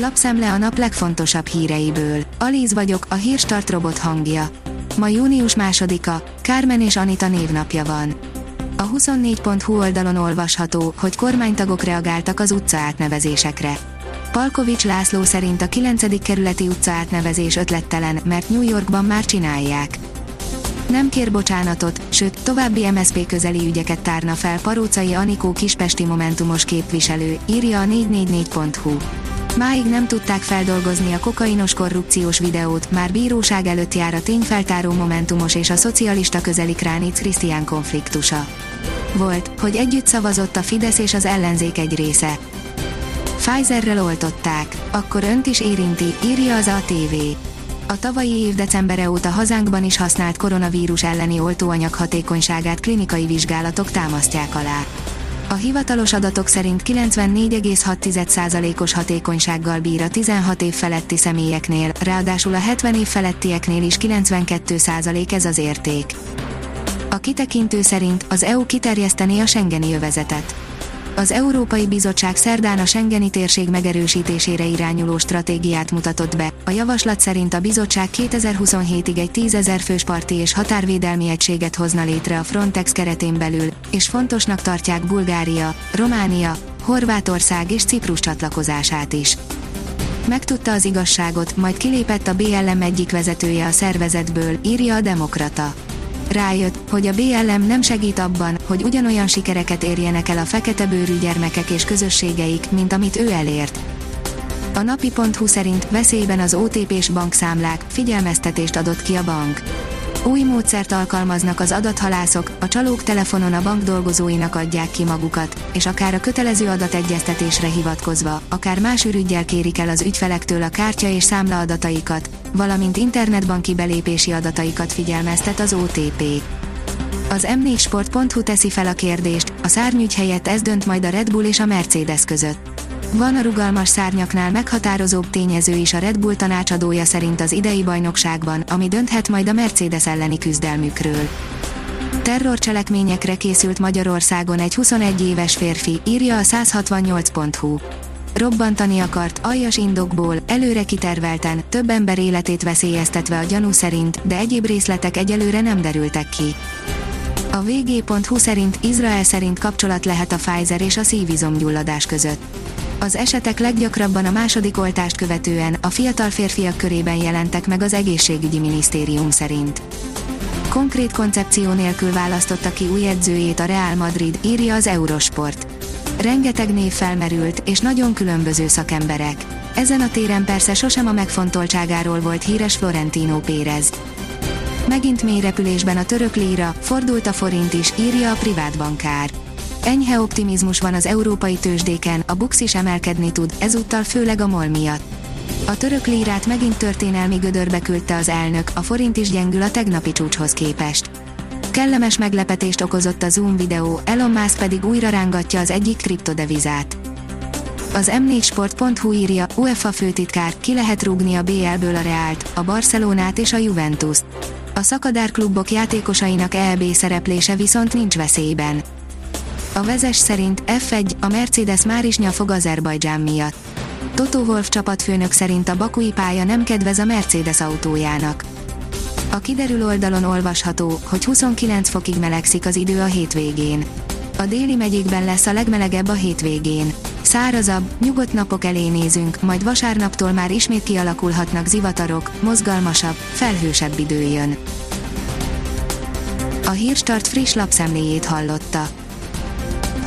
Lapszemle a nap legfontosabb híreiből. Alíz vagyok, a hírstart robot hangja. Ma június másodika, Kármen és Anita névnapja van. A 24.hu oldalon olvasható, hogy kormánytagok reagáltak az utca átnevezésekre. Palkovics László szerint a 9. kerületi utca átnevezés ötlettelen, mert New Yorkban már csinálják. Nem kér bocsánatot, sőt, további MSP közeli ügyeket tárna fel Parócai Anikó kispesti Momentumos képviselő, írja a 444.hu. Máig nem tudták feldolgozni a kokainos korrupciós videót, már bíróság előtt jár a tényfeltáró Momentumos és a szocialista közeli Kránic Krisztián konfliktusa. Volt, hogy együtt szavazott a Fidesz és az ellenzék egy része. Pfizerrel oltották, akkor önt is érinti, írja az ATV. A tavalyi év decembere óta hazánkban is használt koronavírus elleni oltóanyag hatékonyságát klinikai vizsgálatok támasztják alá. A hivatalos adatok szerint 94,6%-os hatékonysággal bír a 16 év feletti személyeknél, ráadásul a 70 év felettieknél is 92% ez az érték. A kitekintő szerint az EU kiterjeszteni a Schengeni övezetet az Európai Bizottság szerdán a Schengeni térség megerősítésére irányuló stratégiát mutatott be. A javaslat szerint a bizottság 2027-ig egy 10 ezer fős parti és határvédelmi egységet hozna létre a Frontex keretén belül, és fontosnak tartják Bulgária, Románia, Horvátország és Ciprus csatlakozását is. Megtudta az igazságot, majd kilépett a BLM egyik vezetője a szervezetből, írja a Demokrata rájött, hogy a BLM nem segít abban, hogy ugyanolyan sikereket érjenek el a fekete bőrű gyermekek és közösségeik, mint amit ő elért. A napi.hu szerint veszélyben az OTP-s bankszámlák, figyelmeztetést adott ki a bank. Új módszert alkalmaznak az adathalászok, a csalók telefonon a bank dolgozóinak adják ki magukat, és akár a kötelező adategyeztetésre hivatkozva, akár más ürügyel kérik el az ügyfelektől a kártya és számla adataikat, valamint internetbanki belépési adataikat figyelmeztet az OTP. Az m4sport.hu teszi fel a kérdést, a szárnyügy helyett ez dönt majd a Red Bull és a Mercedes között. Van a rugalmas szárnyaknál meghatározóbb tényező is a Red Bull tanácsadója szerint az idei bajnokságban, ami dönthet majd a Mercedes elleni küzdelmükről. Terrorcselekményekre készült Magyarországon egy 21 éves férfi, írja a 168.hu. Robbantani akart, aljas indokból, előre kitervelten, több ember életét veszélyeztetve a gyanú szerint, de egyéb részletek egyelőre nem derültek ki. A vg.hu szerint Izrael szerint kapcsolat lehet a Pfizer és a szívizomgyulladás között. Az esetek leggyakrabban a második oltást követően a fiatal férfiak körében jelentek meg az egészségügyi minisztérium szerint. Konkrét koncepció nélkül választotta ki új edzőjét a Real Madrid, írja az Eurosport. Rengeteg név felmerült, és nagyon különböző szakemberek. Ezen a téren persze sosem a megfontoltságáról volt híres Florentino Pérez. Megint mély repülésben a török líra, fordult a forint is, írja a privát bankár. Enyhe optimizmus van az európai tőzsdéken, a BUX is emelkedni tud, ezúttal főleg a MOL miatt. A török lírát megint történelmi gödörbe küldte az elnök, a forint is gyengül a tegnapi csúcshoz képest. Kellemes meglepetést okozott a Zoom videó, Elon Musk pedig újra rángatja az egyik kriptodevizát. Az m4sport.hu írja, UEFA főtitkár, ki lehet rúgni a BL-ből a Reált, a Barcelonát és a Juventus-t. A szakadárklubok játékosainak EB szereplése viszont nincs veszélyben. A vezes szerint F1, a Mercedes már is nyafog Azerbajdzsán miatt. Toto Wolf csapatfőnök szerint a bakui pálya nem kedvez a Mercedes autójának. A kiderül oldalon olvasható, hogy 29 fokig melegszik az idő a hétvégén. A déli megyékben lesz a legmelegebb a hétvégén. Szárazabb, nyugodt napok elé nézünk, majd vasárnaptól már ismét kialakulhatnak zivatarok, mozgalmasabb, felhősebb idő jön. A Hírstart friss lapszemléjét hallotta.